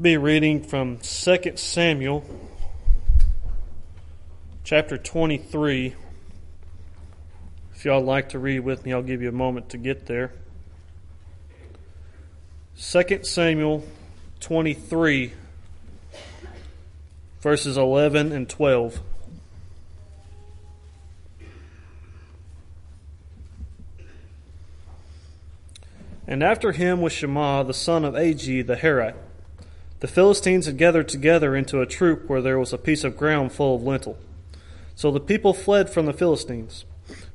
I'll be reading from 2 Samuel chapter 23. If y'all like to read with me, I'll give you a moment to get there. 2 Samuel 23, verses 11 and 12. And after him was Shema, the son of Agee the Harite. The Philistines had gathered together into a troop where there was a piece of ground full of lentil. So the people fled from the Philistines.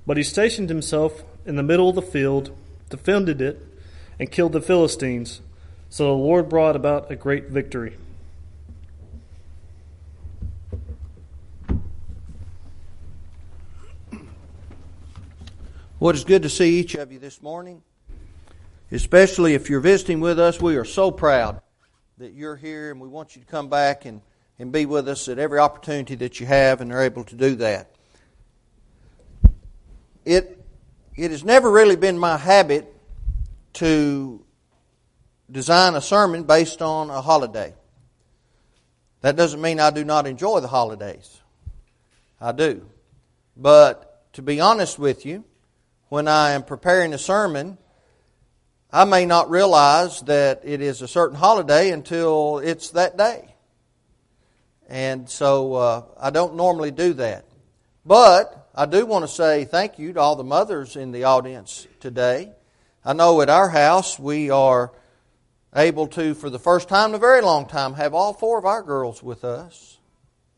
But he stationed himself in the middle of the field, defended it, and killed the Philistines. So the Lord brought about a great victory. Well, it's good to see each of you this morning. Especially if you're visiting with us, we are so proud that you're here and we want you to come back and, and be with us at every opportunity that you have and are able to do that. It, it has never really been my habit to design a sermon based on a holiday. That doesn't mean I do not enjoy the holidays. I do. But to be honest with you, when I am preparing a sermon, I may not realize that it is a certain holiday until it's that day. And so uh, I don't normally do that. But I do want to say thank you to all the mothers in the audience today. I know at our house we are able to, for the first time in a very long time, have all four of our girls with us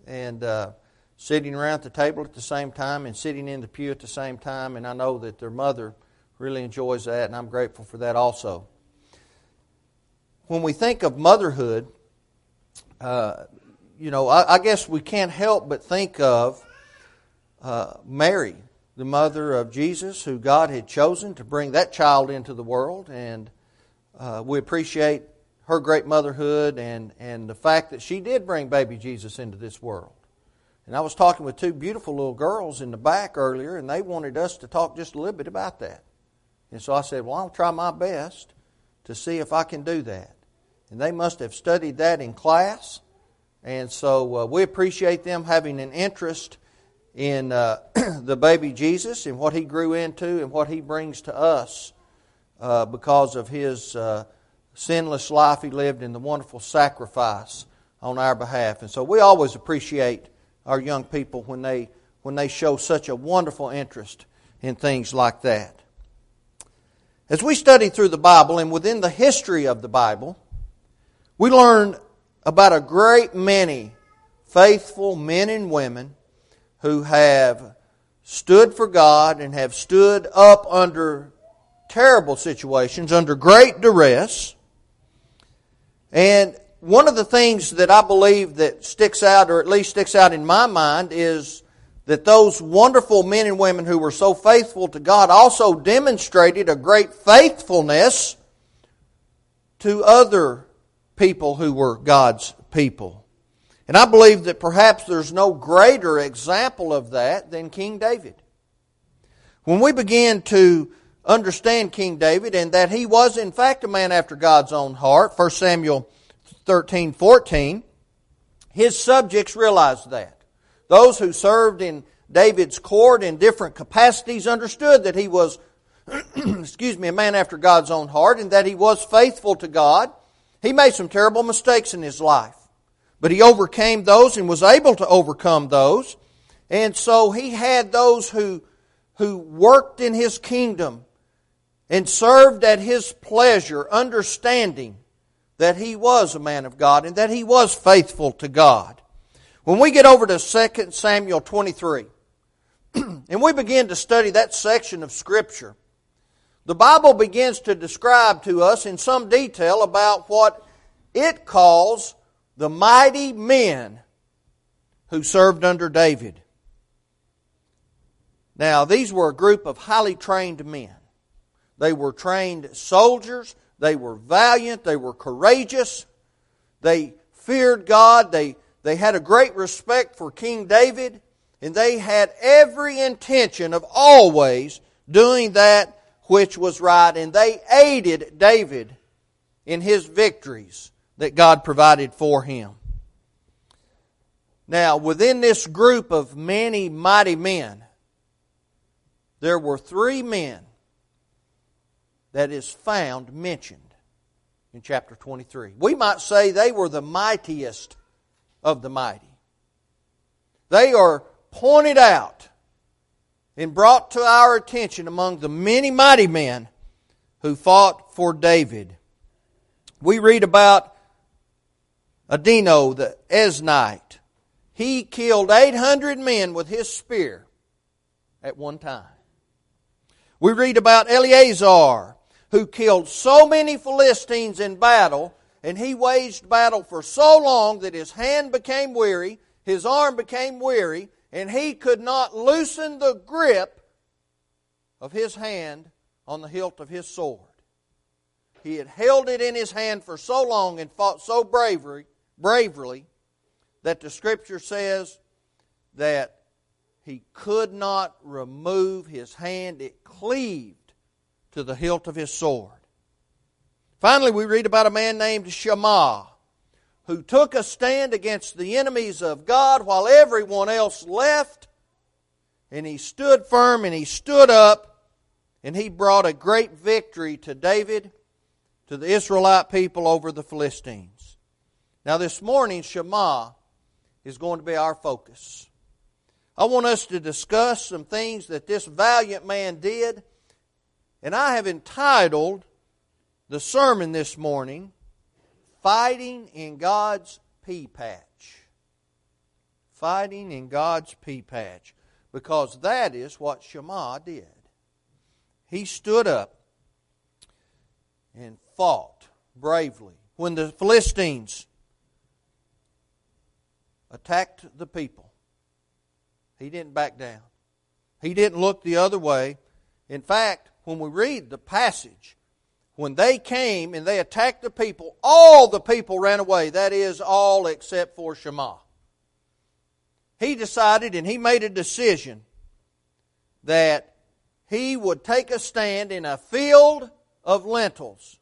and uh, sitting around the table at the same time and sitting in the pew at the same time. And I know that their mother really enjoys that, and I'm grateful for that also. When we think of motherhood, uh, you know, I, I, guess we can't help but think of uh, Mary, the mother of Jesus, who God had chosen to bring that child into the world, and uh, we appreciate her great motherhood and, and the fact that she did bring baby Jesus into this world. And I was talking with two beautiful little girls in the back earlier, and they wanted us to talk just a little bit about that. And so I said, Well, I'll try my best to see if I can do that. And they must have studied that in class. And so uh, we appreciate them having an interest in uh, the baby Jesus and what he grew into and what he brings to us uh, because of his uh, sinless life he lived and the wonderful sacrifice on our behalf. And so we always appreciate our young people when they, when they show such a wonderful interest in things like that. As we study through the Bible and within the history of the Bible, we learn about a great many faithful men and women who have stood for God and have stood up under terrible situations, under great duress. And one of the things that I believe that sticks out, or at least sticks out in my mind, is that those wonderful men and women who were so faithful to God also demonstrated a great faithfulness to other people who were God's people. And I believe that perhaps there's no greater example of that than King David. When we begin to understand King David and that he was in fact a man after God's own heart, 1 Samuel 13, 14, his subjects realized that. Those who served in David's court in different capacities understood that he was, excuse me, a man after God's own heart and that he was faithful to God. He made some terrible mistakes in his life, but he overcame those and was able to overcome those. And so he had those who, who worked in his kingdom and served at his pleasure, understanding that he was a man of God and that he was faithful to God. When we get over to 2 Samuel 23, and we begin to study that section of Scripture, the Bible begins to describe to us in some detail about what it calls the mighty men who served under David. Now, these were a group of highly trained men. They were trained soldiers. They were valiant. They were courageous. They feared God. They they had a great respect for King David, and they had every intention of always doing that which was right, and they aided David in his victories that God provided for him. Now, within this group of many mighty men, there were three men that is found mentioned in chapter 23. We might say they were the mightiest of the mighty. They are pointed out and brought to our attention among the many mighty men who fought for David. We read about Adino the Eznite. He killed 800 men with his spear at one time. We read about Eleazar, who killed so many Philistines in battle, and he waged battle for so long that his hand became weary, his arm became weary, and he could not loosen the grip of his hand on the hilt of his sword. He had held it in his hand for so long and fought so bravely, bravely that the scripture says that he could not remove his hand. It cleaved to the hilt of his sword. Finally, we read about a man named Shammah who took a stand against the enemies of God while everyone else left. And he stood firm and he stood up and he brought a great victory to David, to the Israelite people over the Philistines. Now, this morning, Shammah is going to be our focus. I want us to discuss some things that this valiant man did, and I have entitled the sermon this morning, Fighting in God's Pea Patch. Fighting in God's pea patch. Because that is what Shammah did. He stood up and fought bravely. When the Philistines attacked the people, he didn't back down. He didn't look the other way. In fact, when we read the passage, when they came and they attacked the people, all the people ran away. That is, all except for Shema. He decided and he made a decision that he would take a stand in a field of lentils.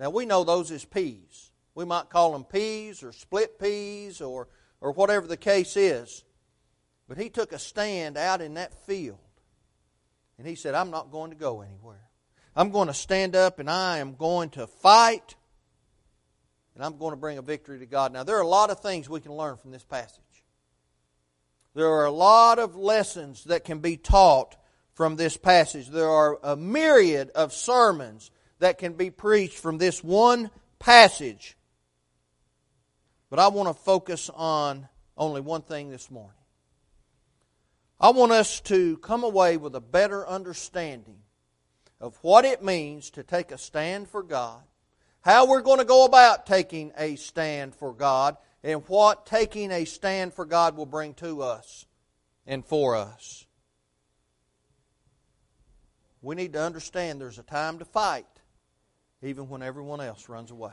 Now, we know those as peas. We might call them peas or split peas or, or whatever the case is. But he took a stand out in that field. And he said, I'm not going to go anywhere. I'm going to stand up and I am going to fight and I'm going to bring a victory to God. Now, there are a lot of things we can learn from this passage. There are a lot of lessons that can be taught from this passage. There are a myriad of sermons that can be preached from this one passage. But I want to focus on only one thing this morning. I want us to come away with a better understanding of what it means to take a stand for God, how we're going to go about taking a stand for God, and what taking a stand for God will bring to us and for us. We need to understand there's a time to fight, even when everyone else runs away.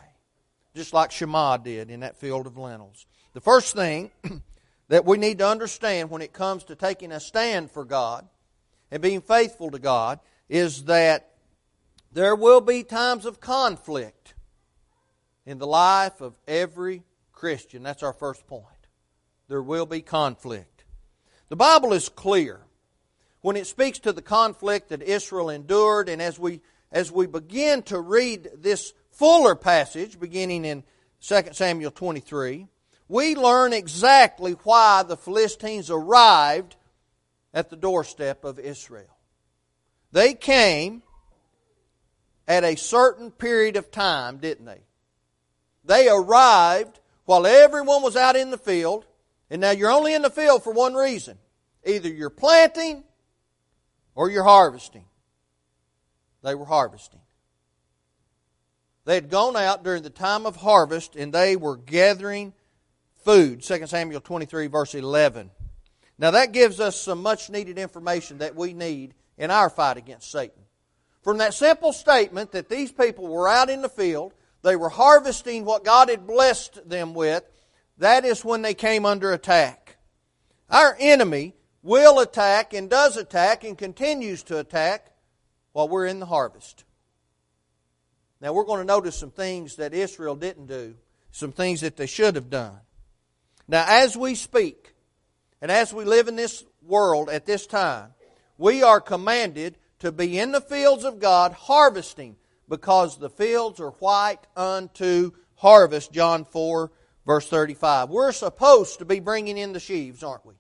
Just like Shammah did in that field of lentils. The first thing that we need to understand when it comes to taking a stand for God and being faithful to God is that there will be times of conflict in the life of every Christian. That's our first point. There will be conflict. The Bible is clear when it speaks to the conflict that Israel endured, and as we as we begin to read this fuller passage, beginning in 2 Samuel 23, we learn exactly why the Philistines arrived at the doorstep of Israel. They came at a certain period of time, didn't they? They arrived while everyone was out in the field. And now you're only in the field for one reason either you're planting or you're harvesting. They were harvesting. They had gone out during the time of harvest and they were gathering food. 2 Samuel 23, verse 11. Now that gives us some much needed information that we need in our fight against Satan. From that simple statement that these people were out in the field, they were harvesting what God had blessed them with, that is when they came under attack. Our enemy will attack and does attack and continues to attack while we're in the harvest. Now we're going to notice some things that Israel didn't do, some things that they should have done. Now, as we speak, and as we live in this world at this time, we are commanded to be in the fields of God harvesting because the fields are white unto harvest, John 4, verse 35. We're supposed to be bringing in the sheaves, aren't we?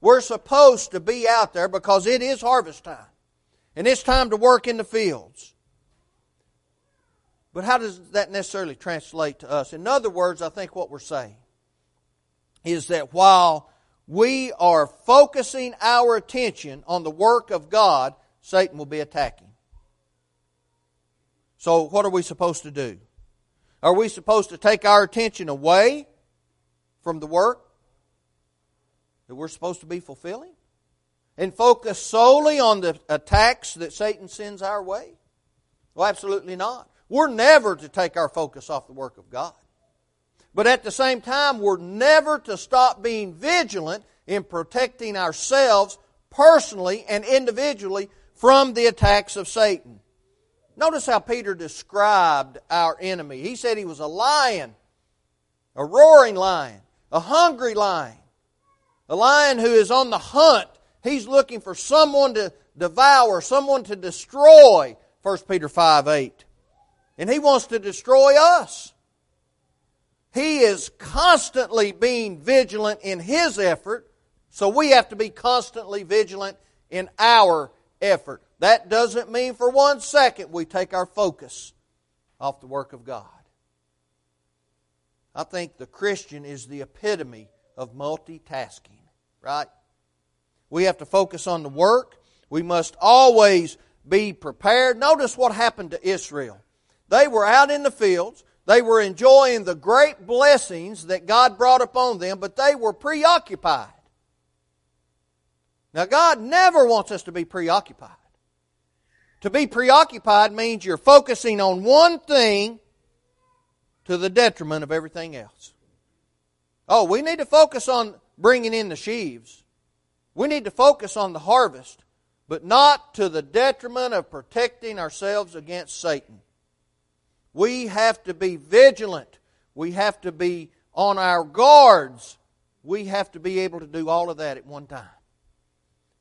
We're supposed to be out there because it is harvest time. And it's time to work in the fields. But how does that necessarily translate to us? In other words, I think what we're saying is that while we are focusing our attention on the work of God, Satan will be attacking. So, what are we supposed to do? Are we supposed to take our attention away from the work that we're supposed to be fulfilling? And focus solely on the attacks that Satan sends our way? Well, absolutely not. We're never to take our focus off the work of God. But at the same time, we're never to stop being vigilant in protecting ourselves personally and individually from the attacks of Satan. Notice how Peter described our enemy. He said he was a lion, a roaring lion, a hungry lion, a lion who is on the hunt. He's looking for someone to devour, someone to destroy. 1 Peter 5 8. And he wants to destroy us. He is constantly being vigilant in his effort, so we have to be constantly vigilant in our effort. That doesn't mean for one second we take our focus off the work of God. I think the Christian is the epitome of multitasking, right? We have to focus on the work. We must always be prepared. Notice what happened to Israel. They were out in the fields. They were enjoying the great blessings that God brought upon them, but they were preoccupied. Now, God never wants us to be preoccupied. To be preoccupied means you're focusing on one thing to the detriment of everything else. Oh, we need to focus on bringing in the sheaves. We need to focus on the harvest, but not to the detriment of protecting ourselves against Satan. We have to be vigilant. We have to be on our guards. We have to be able to do all of that at one time.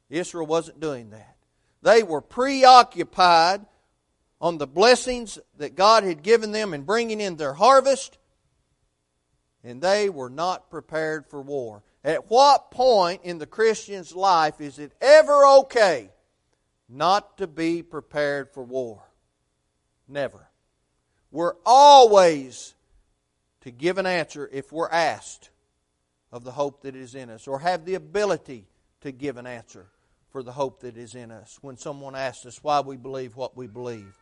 Israel wasn't doing that. They were preoccupied on the blessings that God had given them in bringing in their harvest, and they were not prepared for war. At what point in the Christian's life is it ever okay not to be prepared for war? Never. We're always to give an answer if we're asked of the hope that is in us, or have the ability to give an answer for the hope that is in us when someone asks us why we believe what we believe.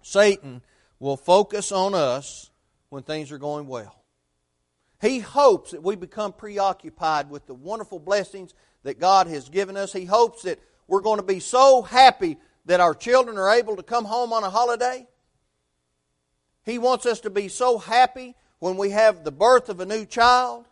Satan will focus on us when things are going well. He hopes that we become preoccupied with the wonderful blessings that God has given us. He hopes that we're going to be so happy that our children are able to come home on a holiday he wants us to be so happy when we have the birth of a new child.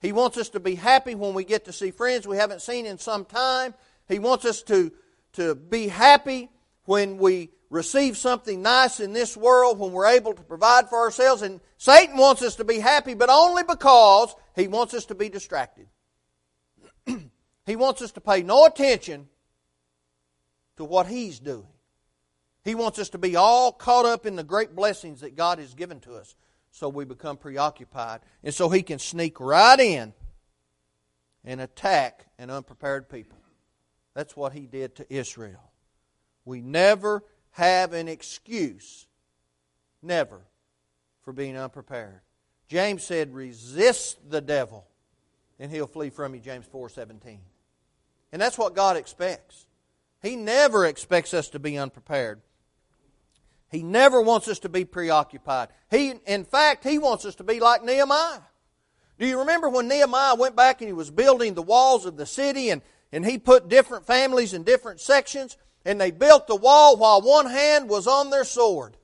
He wants us to be happy when we get to see friends we haven't seen in some time. He wants us to, to be happy when we receive something nice in this world, when we're able to provide for ourselves. And Satan wants us to be happy, but only because he wants us to be distracted. he wants us to pay no attention to what he's doing. He wants us to be all caught up in the great blessings that God has given to us so we become preoccupied. And so He can sneak right in and attack an unprepared people. That's what He did to Israel. We never have an excuse, never, for being unprepared. James said, resist the devil and he'll flee from you, James 4 17. And that's what God expects. He never expects us to be unprepared. He never wants us to be preoccupied. He, in fact, he wants us to be like Nehemiah. Do you remember when Nehemiah went back and he was building the walls of the city and, and he put different families in different sections and they built the wall while one hand was on their sword?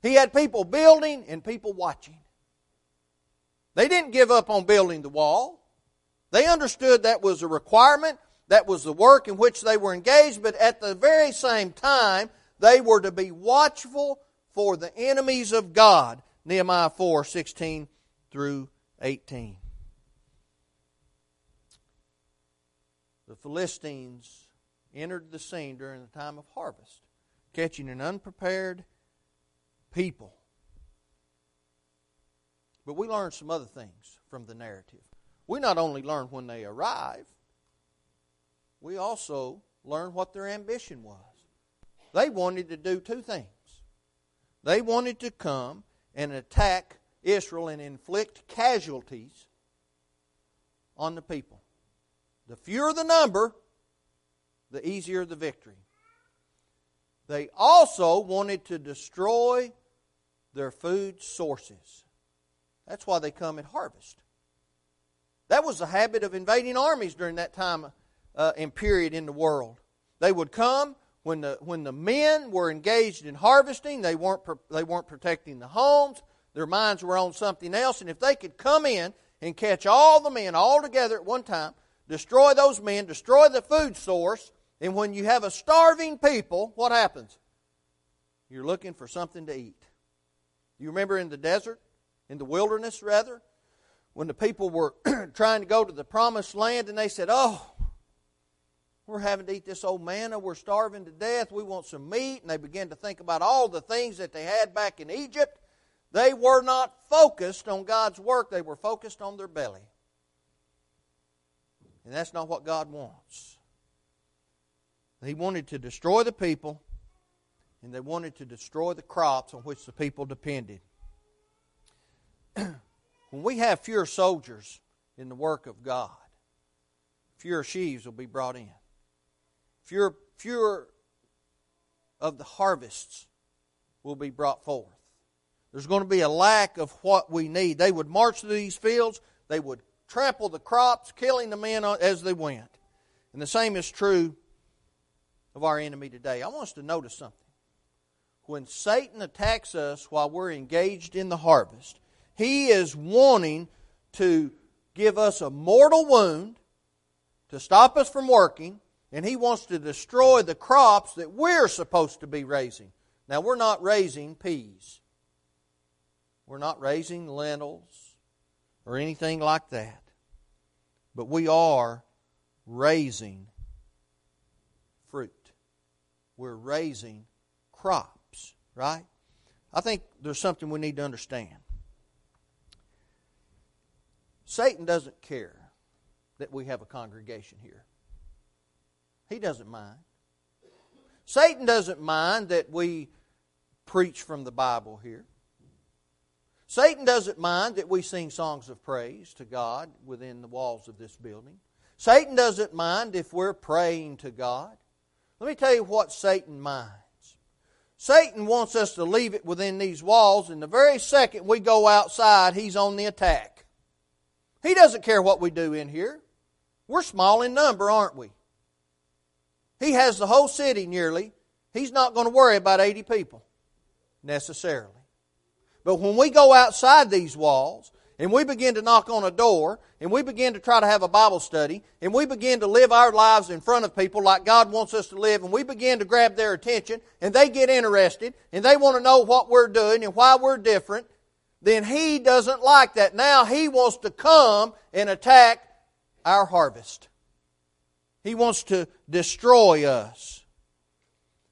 He had people building and people watching. They didn't give up on building the wall. They understood that was a requirement, that was the work in which they were engaged, but at the very same time, they were to be watchful for the enemies of God. Nehemiah 4 16 through 18. The Philistines entered the scene during the time of harvest, catching an unprepared people. But we learn some other things from the narrative. We not only learn when they arrive, we also learn what their ambition was. They wanted to do two things. They wanted to come and attack Israel and inflict casualties on the people. The fewer the number, the easier the victory. They also wanted to destroy their food sources. That's why they come at harvest. That was the habit of invading armies during that time uh, and period in the world. They would come when the, when the men were engaged in harvesting, they weren't, they weren't protecting the homes. Their minds were on something else. And if they could come in and catch all the men all together at one time, destroy those men, destroy the food source, and when you have a starving people, what happens? You're looking for something to eat. You remember in the desert, in the wilderness rather, when the people were trying to go to the promised land and they said, Oh, we're having to eat this old manna. We're starving to death. We want some meat. And they began to think about all the things that they had back in Egypt. They were not focused on God's work, they were focused on their belly. And that's not what God wants. He wanted to destroy the people, and they wanted to destroy the crops on which the people depended. when we have fewer soldiers in the work of God, fewer sheaves will be brought in fewer, fewer of the harvests will be brought forth. There's going to be a lack of what we need. They would march through these fields, they would trample the crops, killing the men as they went. And the same is true of our enemy today. I want us to notice something. When Satan attacks us while we're engaged in the harvest, he is wanting to give us a mortal wound to stop us from working and he wants to destroy the crops that we're supposed to be raising. Now, we're not raising peas, we're not raising lentils or anything like that. But we are raising fruit. We're raising crops, right? I think there's something we need to understand. Satan doesn't care that we have a congregation here. He doesn't mind. Satan doesn't mind that we preach from the Bible here. Satan doesn't mind that we sing songs of praise to God within the walls of this building. Satan doesn't mind if we're praying to God. Let me tell you what Satan minds. Satan wants us to leave it within these walls, and the very second we go outside, he's on the attack. He doesn't care what we do in here. We're small in number, aren't we? He has the whole city nearly. He's not going to worry about 80 people necessarily. But when we go outside these walls and we begin to knock on a door and we begin to try to have a Bible study and we begin to live our lives in front of people like God wants us to live and we begin to grab their attention and they get interested and they want to know what we're doing and why we're different, then He doesn't like that. Now He wants to come and attack our harvest. He wants to destroy us.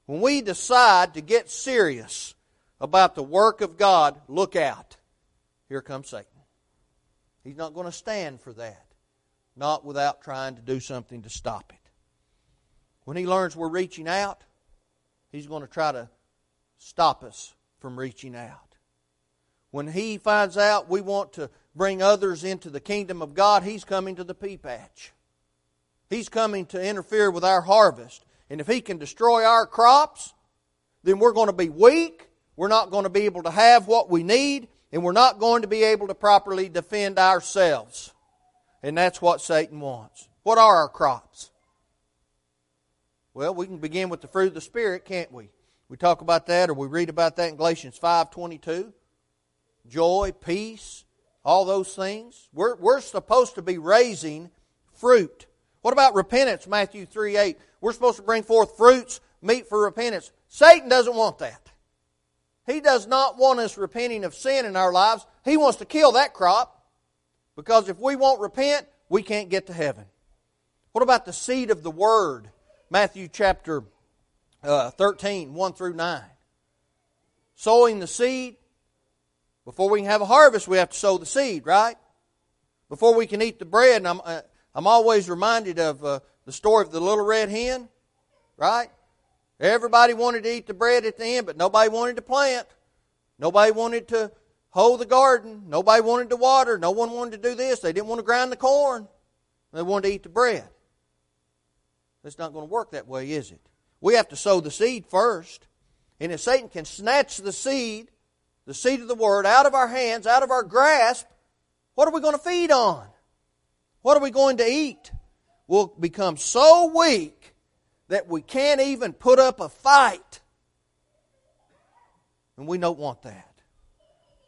When we decide to get serious about the work of God, look out. Here comes Satan. He's not going to stand for that, not without trying to do something to stop it. When he learns we're reaching out, he's going to try to stop us from reaching out. When he finds out we want to bring others into the kingdom of God, he's coming to the pea patch. He's coming to interfere with our harvest. And if he can destroy our crops, then we're going to be weak. We're not going to be able to have what we need. And we're not going to be able to properly defend ourselves. And that's what Satan wants. What are our crops? Well, we can begin with the fruit of the Spirit, can't we? We talk about that or we read about that in Galatians 5.22. Joy, peace, all those things. We're, we're supposed to be raising fruit. What about repentance? Matthew 3 8. We're supposed to bring forth fruits, meet for repentance. Satan doesn't want that. He does not want us repenting of sin in our lives. He wants to kill that crop because if we won't repent, we can't get to heaven. What about the seed of the Word? Matthew chapter uh, 13, 1 through 9. Sowing the seed. Before we can have a harvest, we have to sow the seed, right? Before we can eat the bread, and I'm, uh, I'm always reminded of uh, the story of the little red hen, right? Everybody wanted to eat the bread at the end, but nobody wanted to plant. Nobody wanted to hoe the garden. Nobody wanted to water. No one wanted to do this. They didn't want to grind the corn. They wanted to eat the bread. It's not going to work that way, is it? We have to sow the seed first. And if Satan can snatch the seed, the seed of the word, out of our hands, out of our grasp, what are we going to feed on? What are we going to eat? We'll become so weak that we can't even put up a fight. And we don't want that.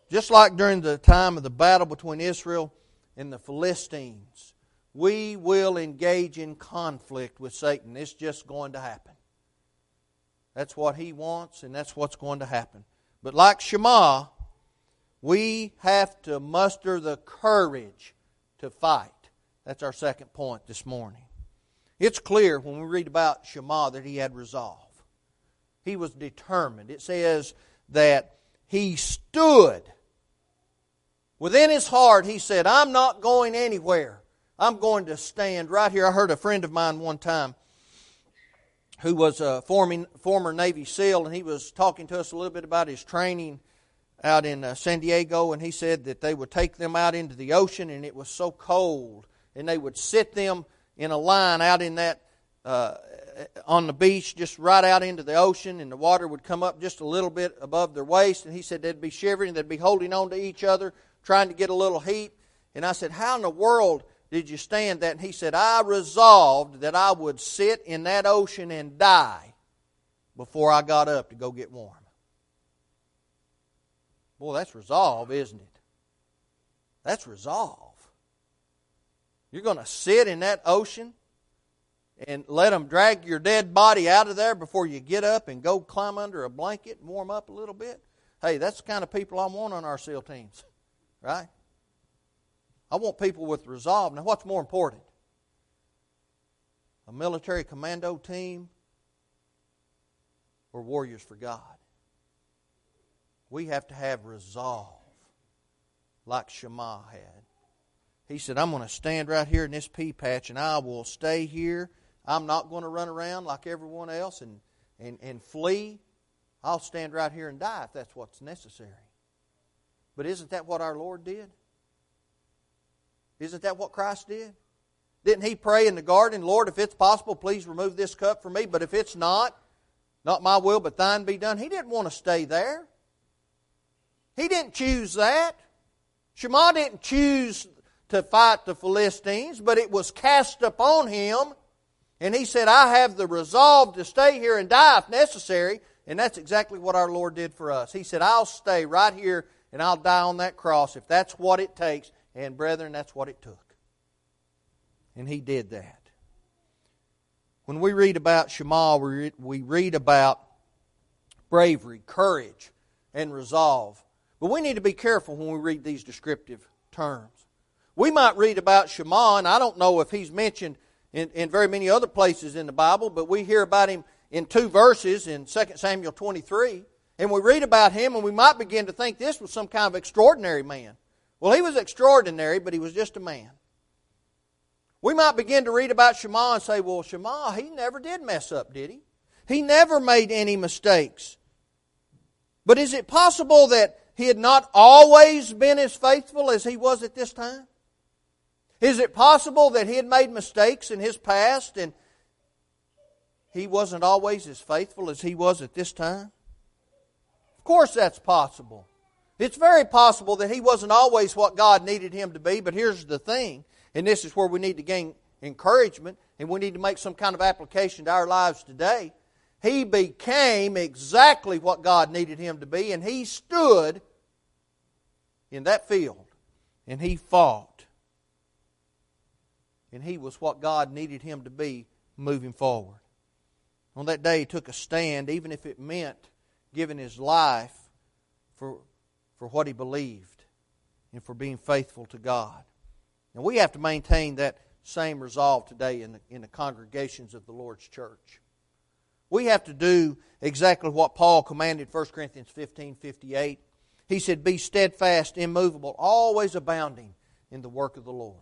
Just like during the time of the battle between Israel and the Philistines, we will engage in conflict with Satan. It's just going to happen. That's what he wants, and that's what's going to happen. But like Shema, we have to muster the courage to fight. That's our second point this morning. It's clear when we read about Shema that he had resolve. He was determined. It says that he stood. Within his heart, he said, I'm not going anywhere. I'm going to stand right here. I heard a friend of mine one time who was a former Navy SEAL, and he was talking to us a little bit about his training out in uh, San Diego, and he said that they would take them out into the ocean, and it was so cold, and they would sit them in a line out in that uh, on the beach, just right out into the ocean, and the water would come up just a little bit above their waist. And he said they'd be shivering, they'd be holding on to each other, trying to get a little heat. And I said, How in the world did you stand that? And he said, I resolved that I would sit in that ocean and die before I got up to go get warm. Boy, that's resolve, isn't it? That's resolve. You're going to sit in that ocean and let them drag your dead body out of there before you get up and go climb under a blanket and warm up a little bit? Hey, that's the kind of people I want on our SEAL teams, right? I want people with resolve. Now, what's more important? A military commando team or warriors for God? We have to have resolve like Shema had. He said, I'm going to stand right here in this pea patch and I will stay here. I'm not going to run around like everyone else and, and, and flee. I'll stand right here and die if that's what's necessary. But isn't that what our Lord did? Isn't that what Christ did? Didn't he pray in the garden, Lord, if it's possible, please remove this cup from me, but if it's not, not my will, but thine be done? He didn't want to stay there. He didn't choose that. Shema didn't choose to fight the Philistines, but it was cast upon him. And he said, I have the resolve to stay here and die if necessary. And that's exactly what our Lord did for us. He said, I'll stay right here and I'll die on that cross if that's what it takes. And brethren, that's what it took. And he did that. When we read about Shema, we read about bravery, courage, and resolve. But we need to be careful when we read these descriptive terms. We might read about Shema, and I don't know if he's mentioned in, in very many other places in the Bible, but we hear about him in two verses in 2 Samuel 23. And we read about him, and we might begin to think this was some kind of extraordinary man. Well, he was extraordinary, but he was just a man. We might begin to read about Shema and say, well, Shema, he never did mess up, did he? He never made any mistakes. But is it possible that he had not always been as faithful as he was at this time? Is it possible that he had made mistakes in his past and he wasn't always as faithful as he was at this time? Of course, that's possible. It's very possible that he wasn't always what God needed him to be, but here's the thing, and this is where we need to gain encouragement and we need to make some kind of application to our lives today. He became exactly what God needed him to be, and he stood in that field and he fought and he was what God needed him to be moving forward. On that day, he took a stand, even if it meant giving his life for, for what he believed and for being faithful to God. And we have to maintain that same resolve today in the, in the congregations of the Lord's church. We have to do exactly what Paul commanded 1 Corinthians 15 58. He said, Be steadfast, immovable, always abounding in the work of the Lord.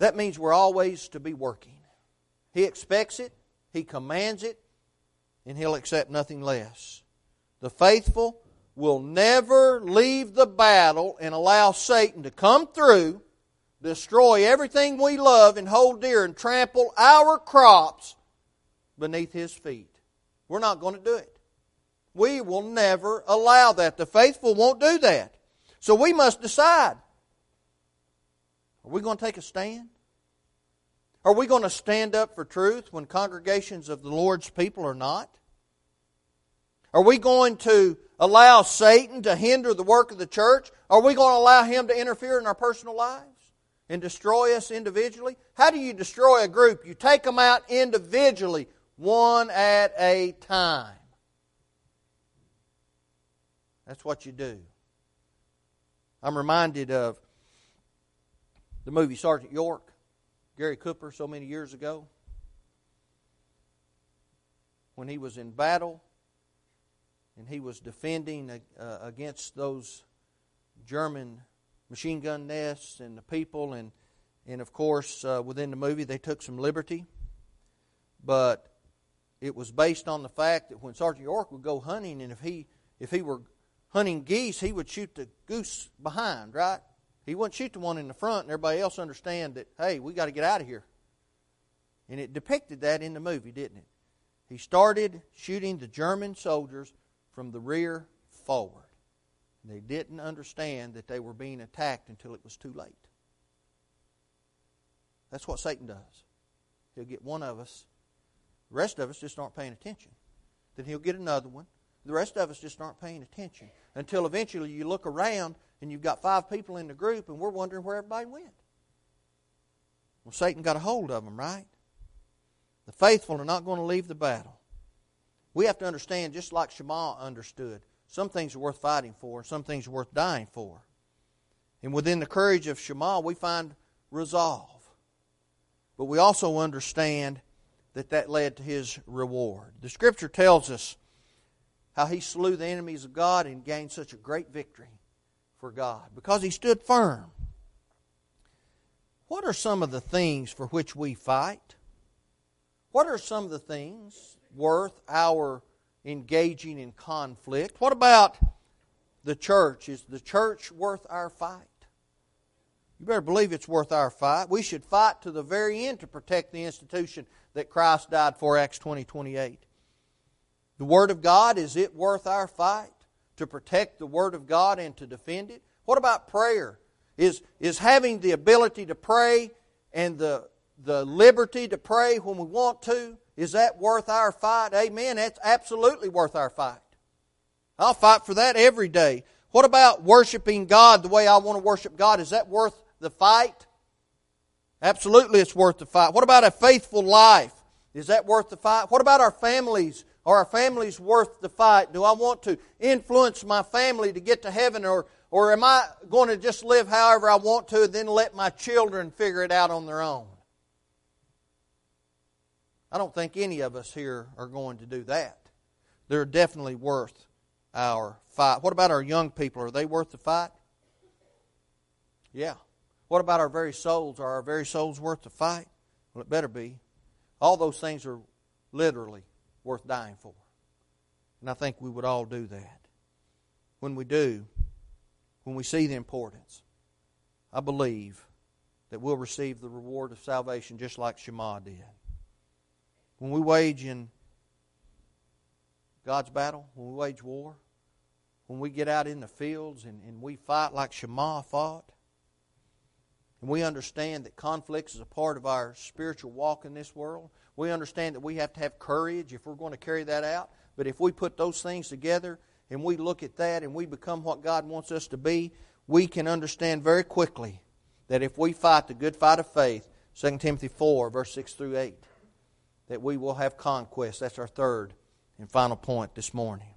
That means we're always to be working. He expects it, He commands it, and He'll accept nothing less. The faithful will never leave the battle and allow Satan to come through, destroy everything we love and hold dear, and trample our crops beneath his feet. We're not going to do it. We will never allow that. The faithful won't do that. So we must decide are we going to take a stand? Are we going to stand up for truth when congregations of the Lord's people are not? Are we going to allow Satan to hinder the work of the church? Are we going to allow him to interfere in our personal lives and destroy us individually? How do you destroy a group? You take them out individually, one at a time. That's what you do. I'm reminded of the movie Sergeant York, Gary Cooper, so many years ago. When he was in battle and he was defending uh, against those German machine gun nests and the people, and, and of course, uh, within the movie, they took some liberty. But it was based on the fact that when Sergeant York would go hunting, and if he if he were hunting geese, he would shoot the goose behind, right? He wouldn't shoot the one in the front, and everybody else understand that hey, we got to get out of here. And it depicted that in the movie, didn't it? He started shooting the German soldiers from the rear forward. They didn't understand that they were being attacked until it was too late. That's what Satan does. He'll get one of us the rest of us just aren't paying attention. Then he'll get another one. The rest of us just aren't paying attention until eventually you look around and you've got five people in the group and we're wondering where everybody went. Well, Satan got a hold of them, right? The faithful are not going to leave the battle. We have to understand, just like Shammah understood, some things are worth fighting for, some things are worth dying for. And within the courage of Shammah, we find resolve. But we also understand that that led to his reward. The scripture tells us how he slew the enemies of God and gained such a great victory for God because he stood firm. What are some of the things for which we fight? What are some of the things worth our engaging in conflict? What about the church? Is the church worth our fight? You better believe it's worth our fight. We should fight to the very end to protect the institution that Christ died for, Acts 20 28. The Word of God, is it worth our fight to protect the Word of God and to defend it? What about prayer? Is, is having the ability to pray and the, the liberty to pray when we want to, is that worth our fight? Amen. That's absolutely worth our fight. I'll fight for that every day. What about worshiping God the way I want to worship God? Is that worth the fight? Absolutely, it's worth the fight. What about a faithful life? Is that worth the fight? What about our families? Are our families worth the fight? Do I want to influence my family to get to heaven, or, or am I going to just live however I want to and then let my children figure it out on their own? I don't think any of us here are going to do that. They're definitely worth our fight. What about our young people? Are they worth the fight? Yeah. What about our very souls? Are our very souls worth the fight? Well, it better be. All those things are literally worth dying for. And I think we would all do that. When we do, when we see the importance, I believe that we'll receive the reward of salvation just like Shammah did. When we wage in God's battle, when we wage war, when we get out in the fields and, and we fight like Shammah fought, and we understand that conflicts is a part of our spiritual walk in this world. We understand that we have to have courage if we're going to carry that out. But if we put those things together and we look at that and we become what God wants us to be, we can understand very quickly that if we fight the good fight of faith, 2 Timothy 4, verse 6 through 8, that we will have conquest. That's our third and final point this morning.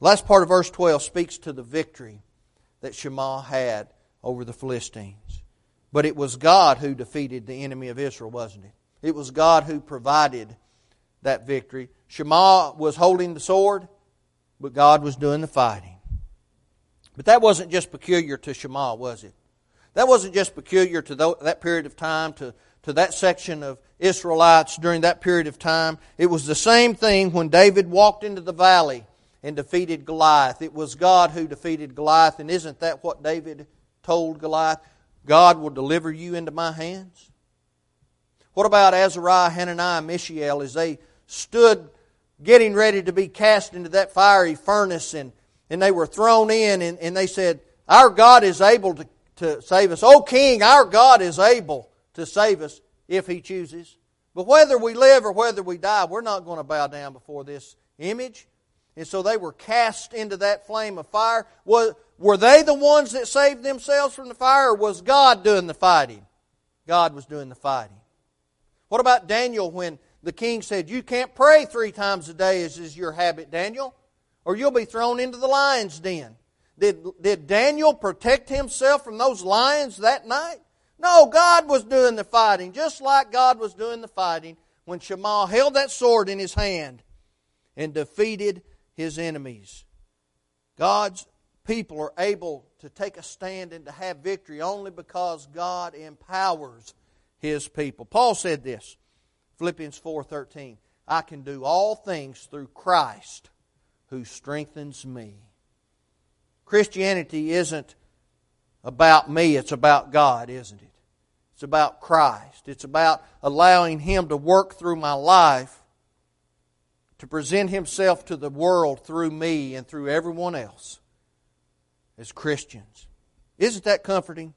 Last part of verse 12 speaks to the victory that Shammah had over the Philistines. But it was God who defeated the enemy of Israel, wasn't it? It was God who provided that victory. Shammah was holding the sword, but God was doing the fighting. But that wasn't just peculiar to Shammah, was it? That wasn't just peculiar to that period of time, to, to that section of Israelites during that period of time. It was the same thing when David walked into the valley and defeated Goliath. It was God who defeated Goliath, and isn't that what David told Goliath? God will deliver you into my hands? What about Azariah, Hananiah, Mishael as they stood getting ready to be cast into that fiery furnace and, and they were thrown in and, and they said, Our God is able to, to save us. O King, our God is able to save us if He chooses. But whether we live or whether we die, we're not going to bow down before this image. And so they were cast into that flame of fire. Were they the ones that saved themselves from the fire, or was God doing the fighting? God was doing the fighting. What about Daniel when the king said, You can't pray three times a day as is your habit, Daniel, or you'll be thrown into the lion's den. Did, did Daniel protect himself from those lions that night? No, God was doing the fighting, just like God was doing the fighting when Shammah held that sword in his hand and defeated his enemies. God's people are able to take a stand and to have victory only because God empowers his people. Paul said this, Philippians 4:13, I can do all things through Christ who strengthens me. Christianity isn't about me, it's about God, isn't it? It's about Christ. It's about allowing Him to work through my life to present Himself to the world through me and through everyone else as Christians. Isn't that comforting?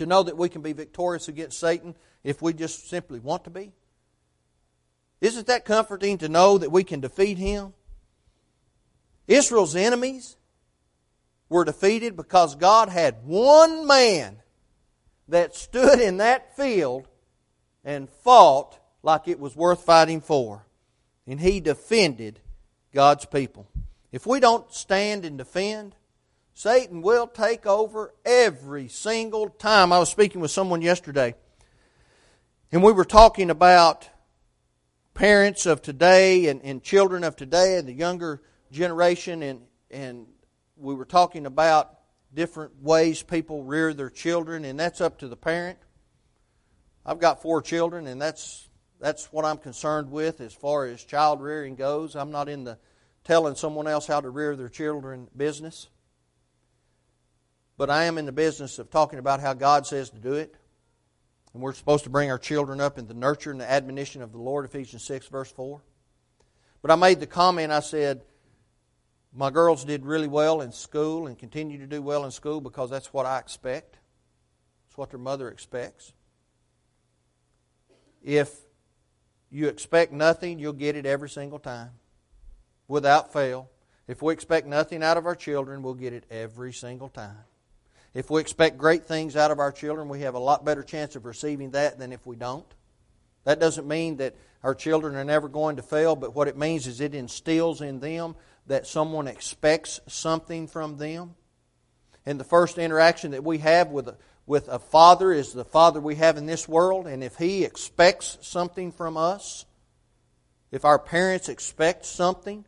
To know that we can be victorious against Satan if we just simply want to be? Isn't that comforting to know that we can defeat him? Israel's enemies were defeated because God had one man that stood in that field and fought like it was worth fighting for. And he defended God's people. If we don't stand and defend, Satan will take over every single time. I was speaking with someone yesterday, and we were talking about parents of today and, and children of today and the younger generation, and, and we were talking about different ways people rear their children, and that's up to the parent. I've got four children, and that's that's what I'm concerned with as far as child rearing goes. I'm not in the telling someone else how to rear their children business. But I am in the business of talking about how God says to do it. And we're supposed to bring our children up in the nurture and the admonition of the Lord, Ephesians 6, verse 4. But I made the comment, I said, my girls did really well in school and continue to do well in school because that's what I expect. It's what their mother expects. If you expect nothing, you'll get it every single time without fail. If we expect nothing out of our children, we'll get it every single time. If we expect great things out of our children, we have a lot better chance of receiving that than if we don't. That doesn't mean that our children are never going to fail, but what it means is it instills in them that someone expects something from them. And the first interaction that we have with a, with a father is the father we have in this world. And if he expects something from us, if our parents expect something,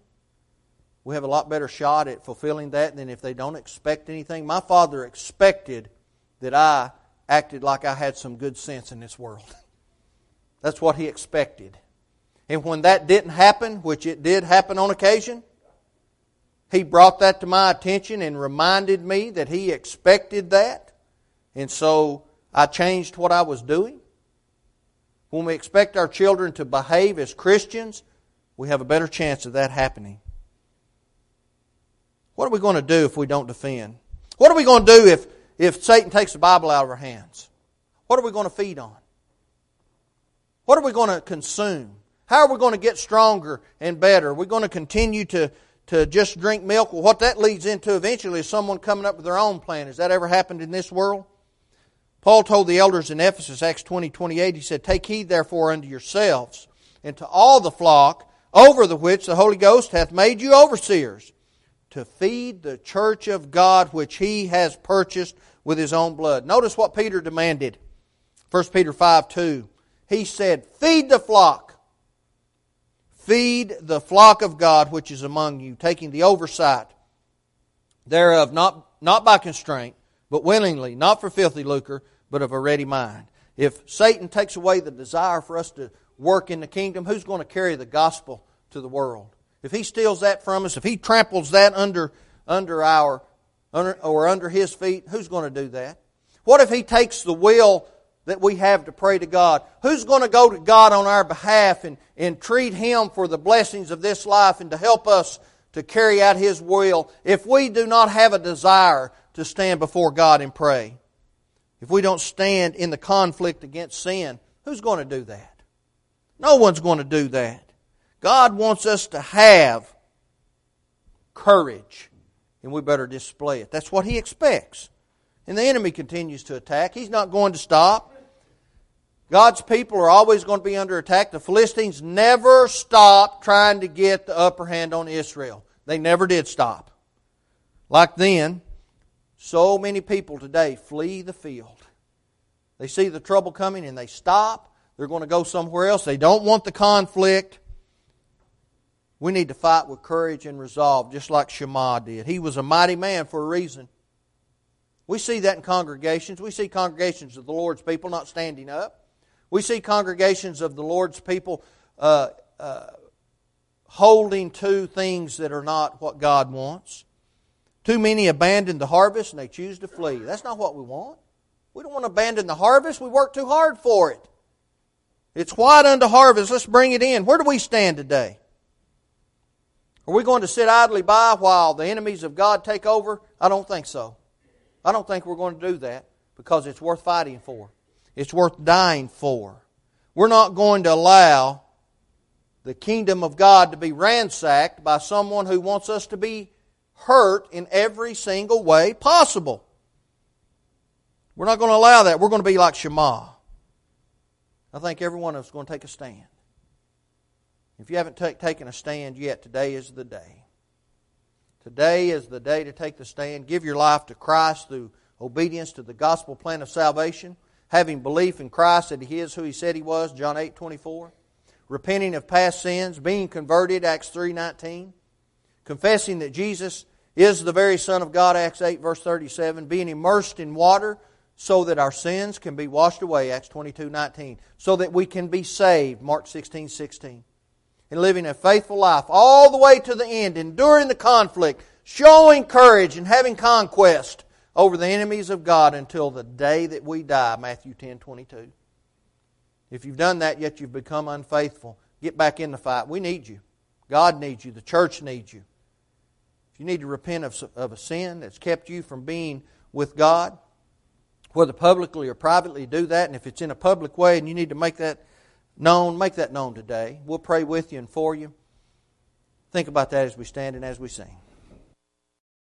we have a lot better shot at fulfilling that than if they don't expect anything. My father expected that I acted like I had some good sense in this world. That's what he expected. And when that didn't happen, which it did happen on occasion, he brought that to my attention and reminded me that he expected that. And so I changed what I was doing. When we expect our children to behave as Christians, we have a better chance of that happening. What are we going to do if we don't defend? What are we going to do if, if Satan takes the Bible out of our hands? What are we going to feed on? What are we going to consume? How are we going to get stronger and better? Are we going to continue to to just drink milk. Well, what that leads into eventually is someone coming up with their own plan. Has that ever happened in this world? Paul told the elders in Ephesus, Acts 20, 28, he said, Take heed therefore unto yourselves and to all the flock over the which the Holy Ghost hath made you overseers, to feed the church of God which he has purchased with his own blood. Notice what Peter demanded. 1 Peter 5 2. He said, Feed the flock. Feed the flock of God which is among you, taking the oversight thereof, not, not by constraint, but willingly, not for filthy lucre, but of a ready mind. If Satan takes away the desire for us to work in the kingdom, who's going to carry the gospel to the world? If he steals that from us, if he tramples that under, under our, under, or under his feet, who's going to do that? What if he takes the will that we have to pray to God? Who's going to go to God on our behalf and, and treat him for the blessings of this life and to help us to carry out his will if we do not have a desire to stand before God and pray? If we don't stand in the conflict against sin, who's going to do that? No one's going to do that. God wants us to have courage, and we better display it. That's what He expects. And the enemy continues to attack. He's not going to stop. God's people are always going to be under attack. The Philistines never stopped trying to get the upper hand on Israel. They never did stop. Like then, so many people today flee the field. They see the trouble coming and they stop. They're going to go somewhere else. They don't want the conflict. We need to fight with courage and resolve, just like Shammah did. He was a mighty man for a reason. We see that in congregations. We see congregations of the Lord's people not standing up. We see congregations of the Lord's people uh, uh, holding to things that are not what God wants. Too many abandon the harvest and they choose to flee. That's not what we want. We don't want to abandon the harvest. We work too hard for it. It's white unto harvest. Let's bring it in. Where do we stand today? Are we going to sit idly by while the enemies of God take over? I don't think so. I don't think we're going to do that because it's worth fighting for. It's worth dying for. We're not going to allow the kingdom of God to be ransacked by someone who wants us to be hurt in every single way possible. We're not going to allow that. We're going to be like Shammah. I think every one of us is going to take a stand. If you haven't t- taken a stand yet, today is the day. Today is the day to take the stand. Give your life to Christ through obedience to the gospel plan of salvation, having belief in Christ that He is who He said He was, John 8 24. Repenting of past sins, being converted, Acts 3 19. Confessing that Jesus is the very Son of God, Acts 8 verse 37. Being immersed in water so that our sins can be washed away, Acts 22 19. So that we can be saved, Mark 16 16 and living a faithful life all the way to the end, enduring the conflict, showing courage, and having conquest over the enemies of God until the day that we die. Matthew 10 22. If you've done that, yet you've become unfaithful, get back in the fight. We need you. God needs you. The church needs you. If you need to repent of, of a sin that's kept you from being with God, whether publicly or privately, do that. And if it's in a public way and you need to make that known, make that known today. We'll pray with you and for you. Think about that as we stand and as we sing.